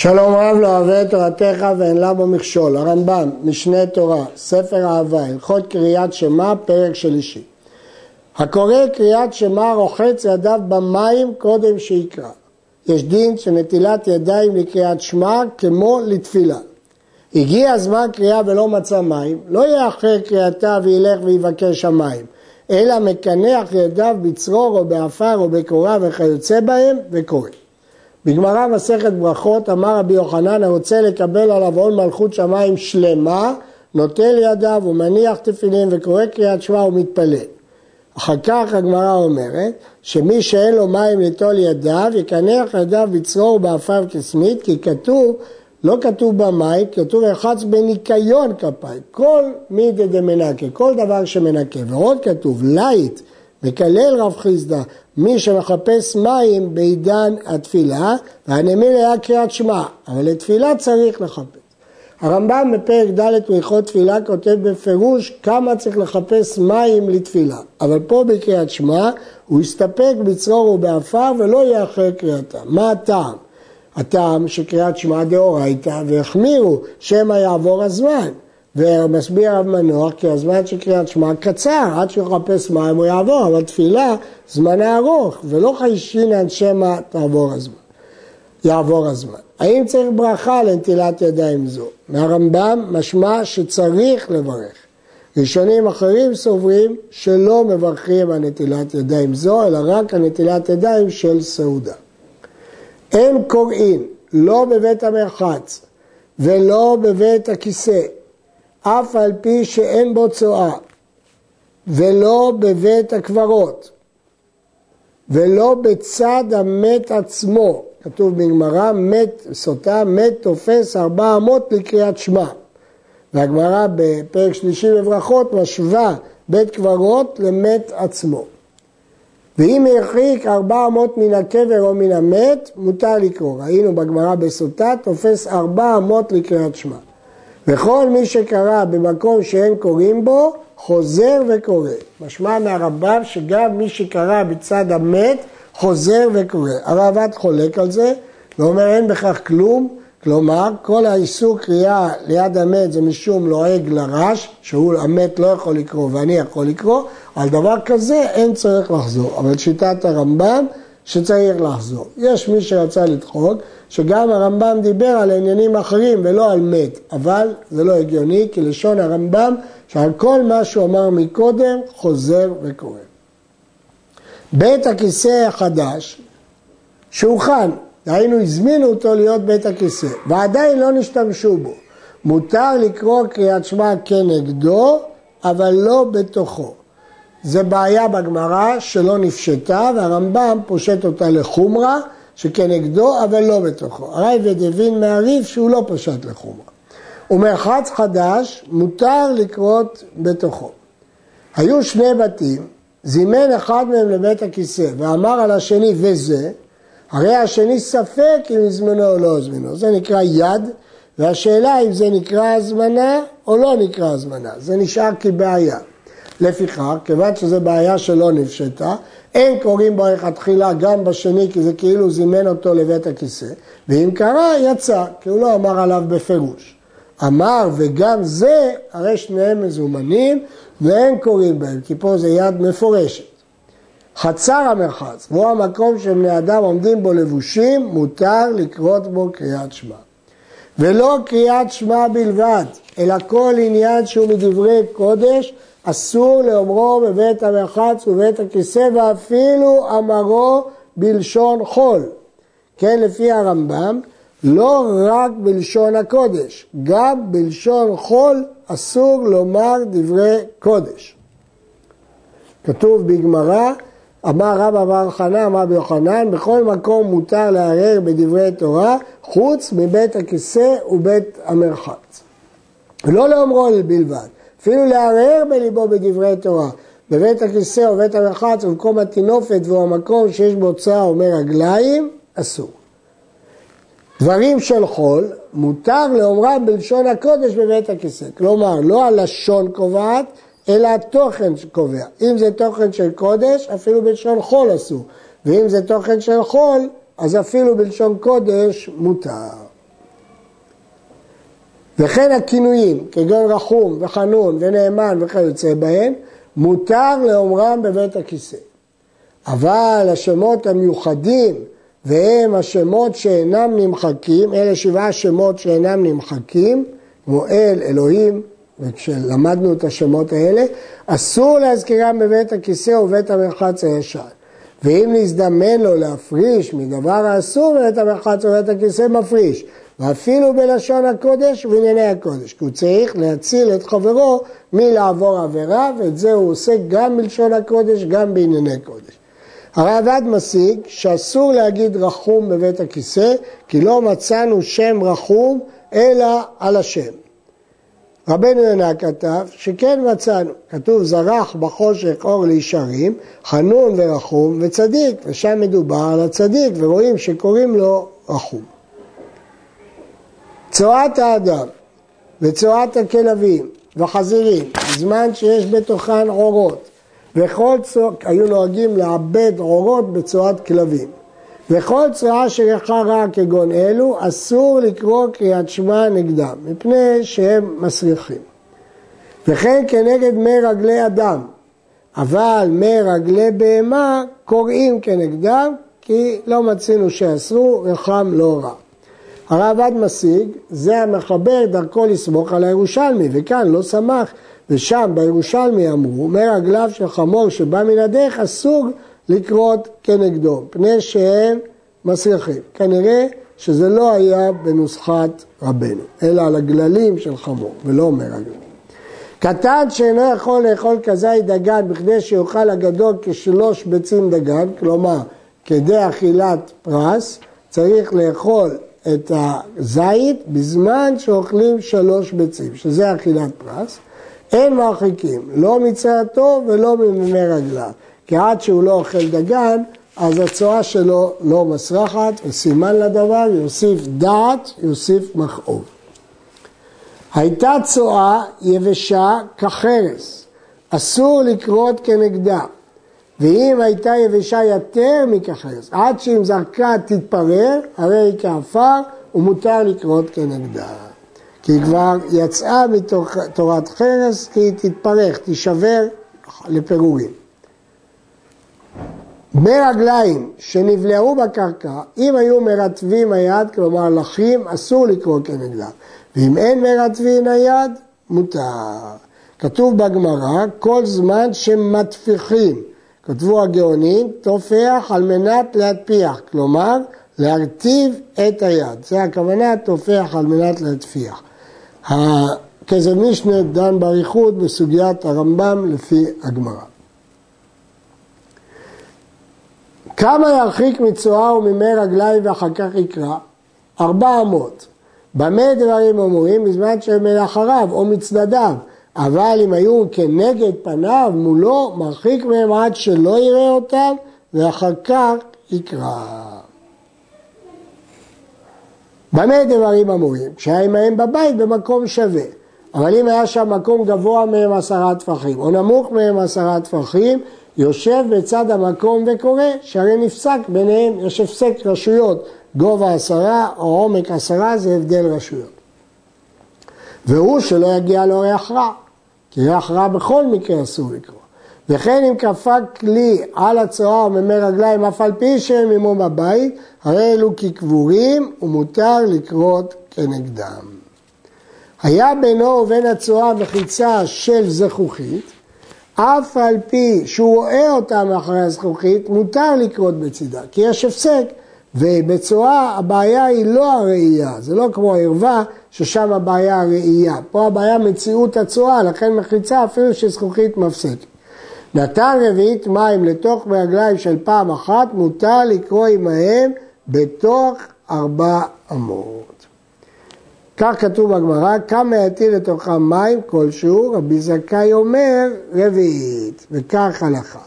שלום רב לא אוהב את תורתך ואין לה בו מכשול. הרמב"ם, משנה תורה, ספר אהבה, הלכות קריאת שמע, פרק שלישי. הקורא קריאת שמע רוחץ ידיו במים קודם שיקרא. יש דין של נטילת ידיים לקריאת שמע כמו לתפילה. הגיע זמן קריאה ולא מצא מים, לא יאחר קריאתה וילך ויבקש מים, אלא מקנח ידיו בצרור או בעפר או בקורה וכיוצא בהם וקורא. בגמרא מסכת ברכות אמר רבי יוחנן הרוצה לקבל עליו עול מלכות שמיים שלמה נוטל ידיו ומניח תפילין וקורא קריאת שמע ומתפלל. אחר כך הגמרא אומרת שמי שאין לו מים ליטול ידיו יקנח ידיו בצרור בעפר וקסמית כי כתוב לא כתוב במים, כתוב ארחץ בניקיון כפיים, כל מידי דמנקה, כל דבר שמנקה, ועוד כתוב לייט מקלל רב חיסדא, מי שמחפש מים בעידן התפילה, והנמיל היה קריאת שמע, אבל לתפילה צריך לחפש. הרמב"ם בפרק ד' מלכות תפילה כותב בפירוש כמה צריך לחפש מים לתפילה, אבל פה בקריאת שמע הוא הסתפק בצרור ובעפר ולא יהיה אחרי קריאתה. מה הטעם? הטעם שקריאת שמע דאורייתא והחמירו שמא יעבור הזמן. ומסביר רב מנוח כי הזמן של קריאת שמע קצר, עד שהוא יחפש מים הוא יעבור, אבל תפילה זמנה ארוך, ולא חיישינן שמא תעבור הזמן, יעבור הזמן. האם צריך ברכה לנטילת ידיים זו? מהרמב"ם משמע שצריך לברך. ראשונים אחרים סוברים שלא מברכים על נטילת ידיים זו, אלא רק על נטילת ידיים של סעודה. אין קוראין, לא בבית המרחץ ולא בבית הכיסא, אף על פי שאין בו צואה, ולא בבית הקברות, ולא בצד המת עצמו, כתוב בגמרא, מת, סוטה, מת תופס ארבע אמות לקריאת שמע. והגמרא בפרק שלישי בברכות משווה בית קברות למת עצמו. ואם הרחיק ארבע אמות מן הקבר או מן המת, מותר לקרוא. ראינו בגמרא בסוטה, תופס ארבע אמות לקריאת שמע. וכל מי שקרא במקום שאין קוראים בו, חוזר וקורא. משמע מהרמב"ם שגם מי שקרא בצד המת, חוזר וקורא. הרעב"ד חולק על זה, ואומר אין בכך כלום, כלומר כל האיסור קריאה ליד המת זה משום לועג לרש, שהוא המת לא יכול לקרוא ואני יכול לקרוא, על דבר כזה אין צריך לחזור. אבל שיטת הרמב"ם שצריך לחזור. יש מי שרצה לדחוק, שגם הרמב"ם דיבר על עניינים אחרים ולא על מת, אבל זה לא הגיוני, כי לשון הרמב"ם, שעל כל מה שהוא אמר מקודם, חוזר וקורא. בית הכיסא החדש, שהוכן, דהיינו הזמינו אותו להיות בית הכיסא, ועדיין לא נשתמשו בו. מותר לקרוא קריאת שמע כנגדו, אבל לא בתוכו. זה בעיה בגמרא שלא נפשטה, והרמב"ם פושט אותה לחומרה, שכנגדו, אבל לא בתוכו. הרייבד הבין מהריף שהוא לא פשט לחומרה. ומרחץ חדש מותר לקרות בתוכו. היו שני בתים, זימן אחד מהם לבית הכיסא ואמר על השני וזה, הרי השני ספק אם הזמנו או לא הזמנו. זה נקרא יד, והשאלה אם זה נקרא הזמנה או לא נקרא הזמנה. זה נשאר כבעיה. לפיכך, כיוון שזו בעיה שלא נפשטה, אין קוראים בו לכתחילה גם בשני כי זה כאילו זימן אותו לבית הכיסא, ואם קרה יצא, כי הוא לא אמר עליו בפירוש. אמר וגם זה, הרי שניהם מזומנים ואין קוראים בהם, כי פה זה יד מפורשת. חצר המרחץ, והוא המקום שבני אדם עומדים בו לבושים, מותר לקרות בו קריאת שמע. ולא קריאת שמע בלבד, אלא כל עניין שהוא מדברי קודש, אסור לאומרו בבית המרחץ ובבית הכיסא ואפילו אמרו בלשון חול. כן, לפי הרמב"ם, לא רק בלשון הקודש, גם בלשון חול אסור לומר דברי קודש. כתוב בגמרא, אמר רבא בר חנא, אמר ביוחנן, בכל מקום מותר לערער בדברי תורה, חוץ מבית הכיסא ובית המרחץ. לא לאומרו בלבד, אפילו לערער בליבו בדברי תורה. בבית הכיסא או בית המרחץ ובמקום הטינופת והוא המקום שיש בו צער אומר רגליים, אסור. דברים של חול, מותר לאומרם בלשון הקודש בבית הכיסא. כלומר, לא הלשון קובעת, אלא התוכן קובע. אם זה תוכן של קודש, אפילו בלשון חול אסור. ואם זה תוכן של חול, אז אפילו בלשון קודש מותר. וכן הכינויים, כגון רחום וחנון ונאמן וכיוצא בהם, מותר לאומרם בבית הכיסא. אבל השמות המיוחדים והם השמות שאינם נמחקים, אלה שבעה שמות שאינם נמחקים, כמו אל, אלוהים, וכשלמדנו את השמות האלה, אסור להזכירם בבית הכיסא ובית המרחץ הישן. ואם נזדמן לו להפריש מדבר האסור בבית המרחץ ובית הכיסא, מפריש. ואפילו בלשון הקודש ובענייני הקודש, כי הוא צריך להציל את חברו מלעבור עבירה, ואת זה הוא עושה גם בלשון הקודש, גם בענייני קודש. הרעב"ד משיג שאסור להגיד רחום בבית הכיסא, כי לא מצאנו שם רחום אלא על השם. רבנו יונה כתב שכן מצאנו, כתוב זרח בחושך אור לישרים, חנון ורחום וצדיק, ושם מדובר על הצדיק, ורואים שקוראים לו רחום. צואת האדם וצואת הכלבים וחזירים, בזמן שיש בתוכן עורות, וכל צואה, היו נוהגים לעבד עורות בצואת כלבים. וכל צואה שריחה רע כגון אלו, אסור לקרוא קריאת שמע נגדם, מפני שהם מסריחים. וכן כנגד מי רגלי אדם, אבל מי רגלי בהמה קוראים כנגדם, כי לא מצינו שאסרו, רחם לא רע. הרעב"ד משיג, זה המחבר דרכו לסמוך על הירושלמי, וכאן לא שמח, ושם בירושלמי אמרו, מרגליו של חמור שבא מן הדרך אסור לקרות כנגדו, פני שהם מסריחים. כנראה שזה לא היה בנוסחת רבנו, אלא על הגללים של חמור, ולא מרגלים. קטן שאינו יכול לאכול כזית דגן בכדי שיאכל הגדול כשלוש ביצים דגן, כלומר כדי אכילת פרס, צריך לאכול את הזית בזמן שאוכלים שלוש ביצים, שזה אכילת פרס. אין מרחיקים, לא מצעתו ולא ממימי רגליו. כי עד שהוא לא אוכל דגן, אז הצואה שלו לא מסרחת, וסימן לדבר, יוסיף דעת, יוסיף מכאוב. הייתה צואה יבשה כחרס, אסור לקרות כנגדה. ואם הייתה יבשה יותר מכחרס, עד שאם זרקה תתפרר, הרי היא כעפר, ומותר לקרות כנגדה. כי היא כבר יצאה מתורת חרס, כי היא תתפרך, תישבר לפירורים. ברגליים שנבלעו בקרקע, אם היו מרטבים היד, כלומר לחים, אסור לקרוא כנגדם. ואם אין מרטבים היד, מותר. כתוב בגמרא, כל זמן שמטפיחים כתבו הגאונים, תופח על מנת להטפיח, כלומר להרטיב את היד. זה הכוונה, תופח על מנת להטפיח. הכזב משנה דן באריכות בסוגיית הרמב"ם לפי הגמרא. כמה ירחיק מצואה וממי רגליים ואחר כך יקרא? ארבע אמות. במה דברים אומרים? בזמן שהם מאחריו או מצדדיו. אבל אם היו כנגד פניו מולו, מרחיק מהם עד שלא יראה אותם, ואחר כך יקרא. במה דברים אמורים? כשהיה עמהם בבית במקום שווה. אבל אם היה שם מקום גבוה מהם עשרה טפחים, או נמוך מהם עשרה טפחים, יושב בצד המקום וקורא, שהרי נפסק ביניהם, יש הפסק רשויות, גובה עשרה או עומק עשרה, זה הבדל רשויות. והוא שלא יגיע לאורח רע. כי ריח רע בכל מקרה אסור לקרוא. וכן אם כפה כלי על הצואה ממי רגליים אף על פי שהם עמו בבית, הרי אלו כקבורים ומותר לקרות כנגדם. היה בינו ובין הצואה מחיצה של זכוכית, אף על פי שהוא רואה אותה מאחורי הזכוכית, מותר לקרות בצידה, כי יש הפסק. ובצורה הבעיה היא לא הראייה, זה לא כמו ערווה ששם הבעיה הראייה. פה הבעיה מציאות הצורה, לכן מחיצה אפילו שזכוכית מפסקת. נתן רביעית מים לתוך מרגליים של פעם אחת, מותר לקרוא עמהם בתוך ארבע אמות. כך כתוב בגמרא, כמה יטיל לתוכם מים כלשהו, רבי זכאי אומר רביעית, וכך הלכה.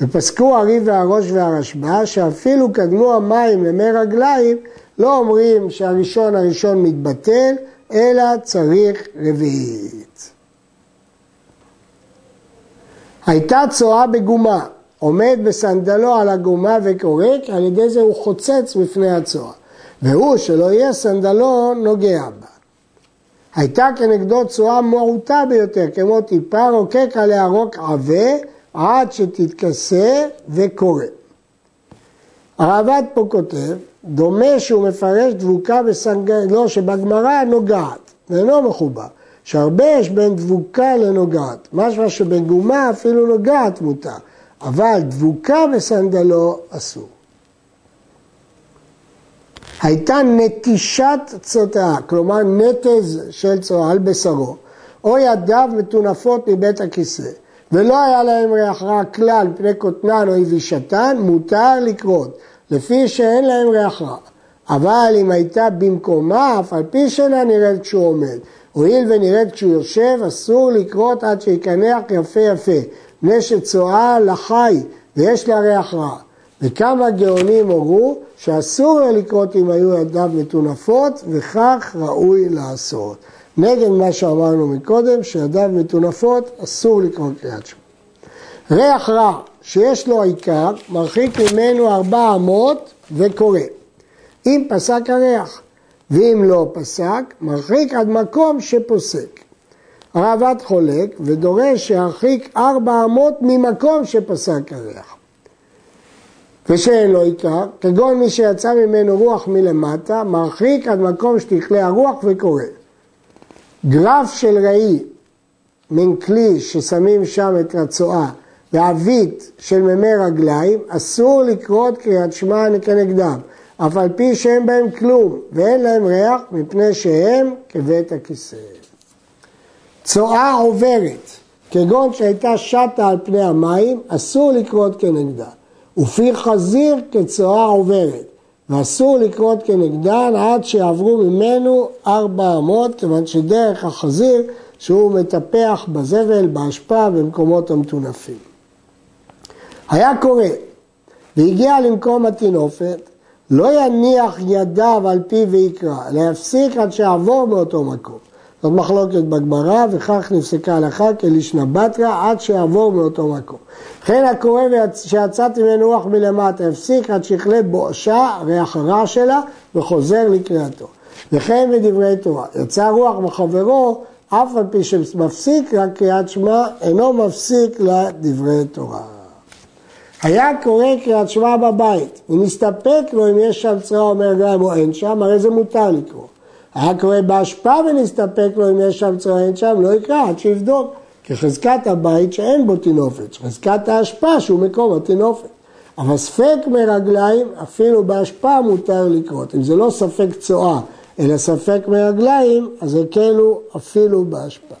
ופסקו הריב והראש והרשב"א שאפילו קדמו המים למי רגליים לא אומרים שהראשון הראשון מתבטל אלא צריך רביעית. הייתה צואה בגומה, עומד בסנדלו על הגומה וקורק, על ידי זה הוא חוצץ בפני הצואה. והוא שלא יהיה סנדלו נוגע בה. הייתה כנגדו צורה מעוטה ביותר, כמו טיפה רוקק עליה רוק עבה עד שתתכסה וקורא. הרעב"ד פה כותב, דומה שהוא מפרש דבוקה בסנגלו שבגמרא נוגעת, ואינו מחובר. שהרבה יש בין דבוקה לנוגעת, משמע שבגומה אפילו נוגעת מותר, אבל דבוקה בסנדלו אסור. הייתה נטישת צוטאה, כלומר נטז של צואה על בשרו, או ידיו מטונפות מבית הכיסא, ולא היה להם ריח רע כלל פני כותנן או יבישתן, מותר לקרות, לפי שאין להם ריח רע. אבל אם הייתה במקומה, אף על פי שאינה נראית כשהוא עומד, הואיל ונראית כשהוא יושב, אסור לקרות עד שיקנח יפה יפה, מפני שצואה לחי ויש לה ריח רע. וכמה גאונים הורו שאסור לה לקרות אם היו ידיו מטונפות, וכך ראוי לעשות. נגד מה שאמרנו מקודם, שידיו מטונפות, אסור לקרוא קריאת שמע. ריח רע שיש לו עיקר, מרחיק ממנו ארבע אמות וקורא. אם פסק הריח, ואם לא פסק, מרחיק עד מקום שפוסק. הרעב"ד חולק ודורש שירחיק ארבע אמות ממקום שפסק הריח. ושאין לו עיקר, כגון מי שיצא ממנו רוח מלמטה, מרחיק עד מקום שתכלה הרוח וקורא. גרף של ראי, מין כלי ששמים שם את רצועה, ועבית של מימי רגליים, אסור לקרות קריאת שמע כנגדם. אף על פי שאין בהם כלום ואין להם ריח, מפני שהם כבית הכיסא. צואה עוברת, כגון שהייתה שטה על פני המים, אסור לקרות כנגדה. ופי חזיר כצואה עוברת, ואסור לקרות כנגדן עד שיעברו ממנו ארבע אמות, כיוון שדרך החזיר שהוא מטפח בזבל, באשפה, במקומות המטונפים. היה קורא והגיע למקום הטינופת, לא יניח ידיו על פיו ויקרא, אלא יפסיק עד שיעבור מאותו מקום. זאת מחלוקת בגמרא, וכך נפסקה הלכה כלישנא בתרא עד שיעבור מאותו מקום. וכן הקורא שיצאתי ממנו רוח מלמטה, הפסיק עד שיכלה בואשה, ריח הרע שלה, וחוזר לקריאתו. וכן בדברי תורה, יצא רוח מחברו, אף על פי שמפסיק רק קריאת שמע, אינו מפסיק לדברי תורה. היה קורא קריאת שמע בבית, ונסתפק לו אם יש שם צרה אומר גם או אין שם, הרי זה מותר לקרוא. היה קורא באשפה ונסתפק לו אם יש שם אין שם, לא יקרא עד שיבדוק. כחזקת הבית שאין בו תינופת, חזקת האשפה שהוא מקום התינופת. אבל ספק מרגליים, אפילו באשפה מותר לקרות. אם זה לא ספק צואה, אלא ספק מרגליים, אז הקלו אפילו באשפה.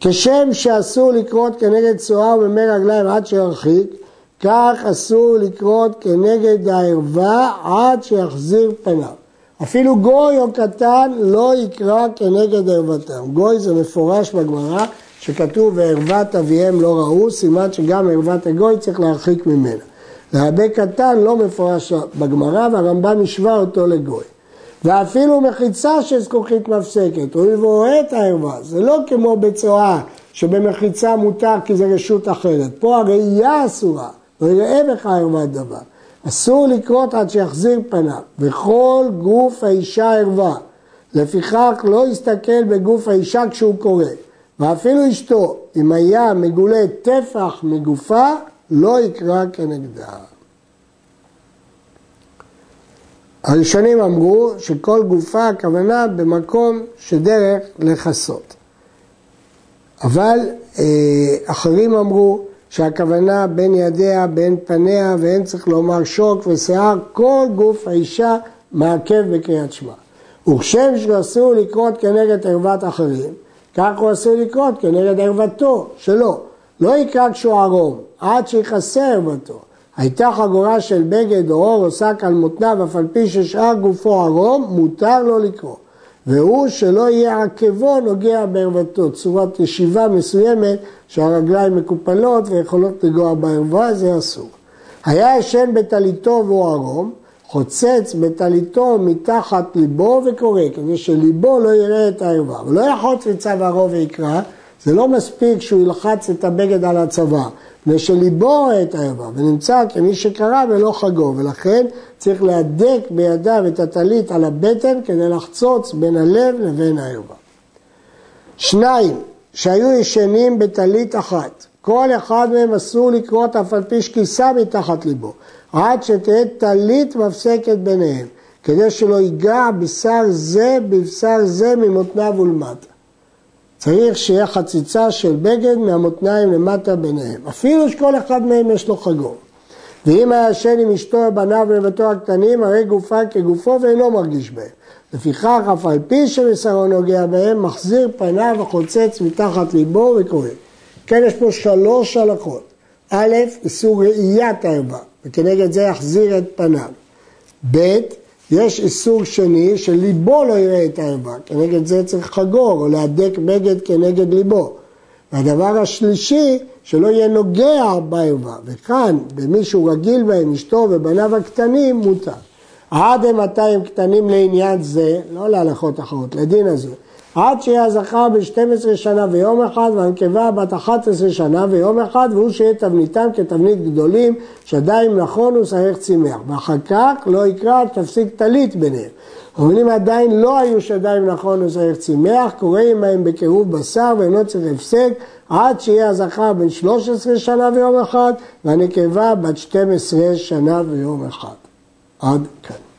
כשם שאסור לקרות כנגד צואה וממי רגליים עד שירחיק, כך אסור לקרות כנגד הערווה עד שיחזיר פניו. אפילו גוי או קטן לא יקרא כנגד ערוותם. גוי זה מפורש בגמרא שכתוב וערוות אביהם לא ראו, סימן שגם ערוות הגוי צריך להרחיק ממנה. והרבה קטן לא מפורש בגמרא והרמב"ם השווה אותו לגוי. ואפילו מחיצה של זכוכית מפסקת, והוא רואה את הערווה, זה לא כמו בצואה שבמחיצה מותר כי זה רשות אחרת, פה הראייה אסורה, לא יראה בך ערוות דבר. אסור לקרות עד שיחזיר פניו, וכל גוף האישה ערווה. לפיכך לא יסתכל בגוף האישה כשהוא קורא, ואפילו אשתו, אם היה מגולה טפח מגופה, לא יקרא כנגדה. הראשונים אמרו שכל גופה הכוונה במקום שדרך לכסות. אבל אה, אחרים אמרו שהכוונה בין ידיה, בין פניה, ואין צריך לומר שוק ושיער, כל גוף האישה מעכב בקריאת שמע. וכשם שאסור לקרות כנגד ערוות אחרים, כך הוא אסור לקרות כנגד ערוותו שלו. לא יקרא כשהוא ערום, עד שיכסה ערוותו. הייתה חגורה של בגד או אור או שק על מותניו, אף על פי ששאר גופו ערום, מותר לו לקרוא. והוא שלא יהיה עקבו נוגע בערוותו, צורת ישיבה מסוימת שהרגליים מקופלות ויכולות לגוע בערווה, זה אסור. היה ישן בטליתו והוא ערום, חוצץ בטליתו מתחת ליבו וקורא, כדי שליבו לא יראה את הערווה. הוא לא יחוץ מצו ערו ויקרא, זה לא מספיק שהוא ילחץ את הבגד על הצבא, מפני שליבו רואה את הערווה, ונמצא כמי שקרא ולא חגו, ולכן צריך להדק בידיו את הטלית על הבטן כדי לחצוץ בין הלב לבין הערווה. שניים, שהיו ישנים בטלית אחת, כל אחד מהם אסור לקרות אף על פי שכיסה מתחת ליבו, עד שתהיה טלית מפסקת ביניהם, כדי שלא ייגע בשר זה בבשר זה ממותניו ולמטה. צריך שיהיה חציצה של בגד מהמותניים למטה ביניהם, אפילו שכל אחד מהם יש לו חגור. ואם היה ישן עם אשתו ובניו ולבתו הקטנים, הרי גופה כגופו ואינו מרגיש בהם. לפיכך, אף על פי שבשרו נוגע בהם, מחזיר פניו וחוצץ מתחת ליבו וקורא. כן, יש פה שלוש הלכות. א', איסור ראיית הערווה, וכנגד זה יחזיר את פניו. ב', יש איסור שני שליבו לא יראה את הערווה, כנגד זה צריך חגור או להדק בגד כנגד ליבו. והדבר השלישי, שלא יהיה נוגע בערווה, וכאן, במי שהוא רגיל בהם, אשתו ובניו הקטנים, מותר. עד אימתי הם קטנים לעניין זה, לא להלכות אחרות, לדין הזה. עד שיהיה הזכר ב-12 שנה ויום אחד והנקבה בת 11 שנה ויום אחד והוא שיהיה תבניתם כתבנית גדולים שדיים נכון ושערך צימח. ואחר כך לא יקרא תפסיק טלית ביניהם. אבל אם עדיין לא היו שדיים נכון ושערך צימח קורא עמהם בקירוב בשר ואינו צריך הפסק עד שיהיה הזכר בן 13 שנה ויום אחד והנקבה בת 12 שנה ויום אחד. עד כאן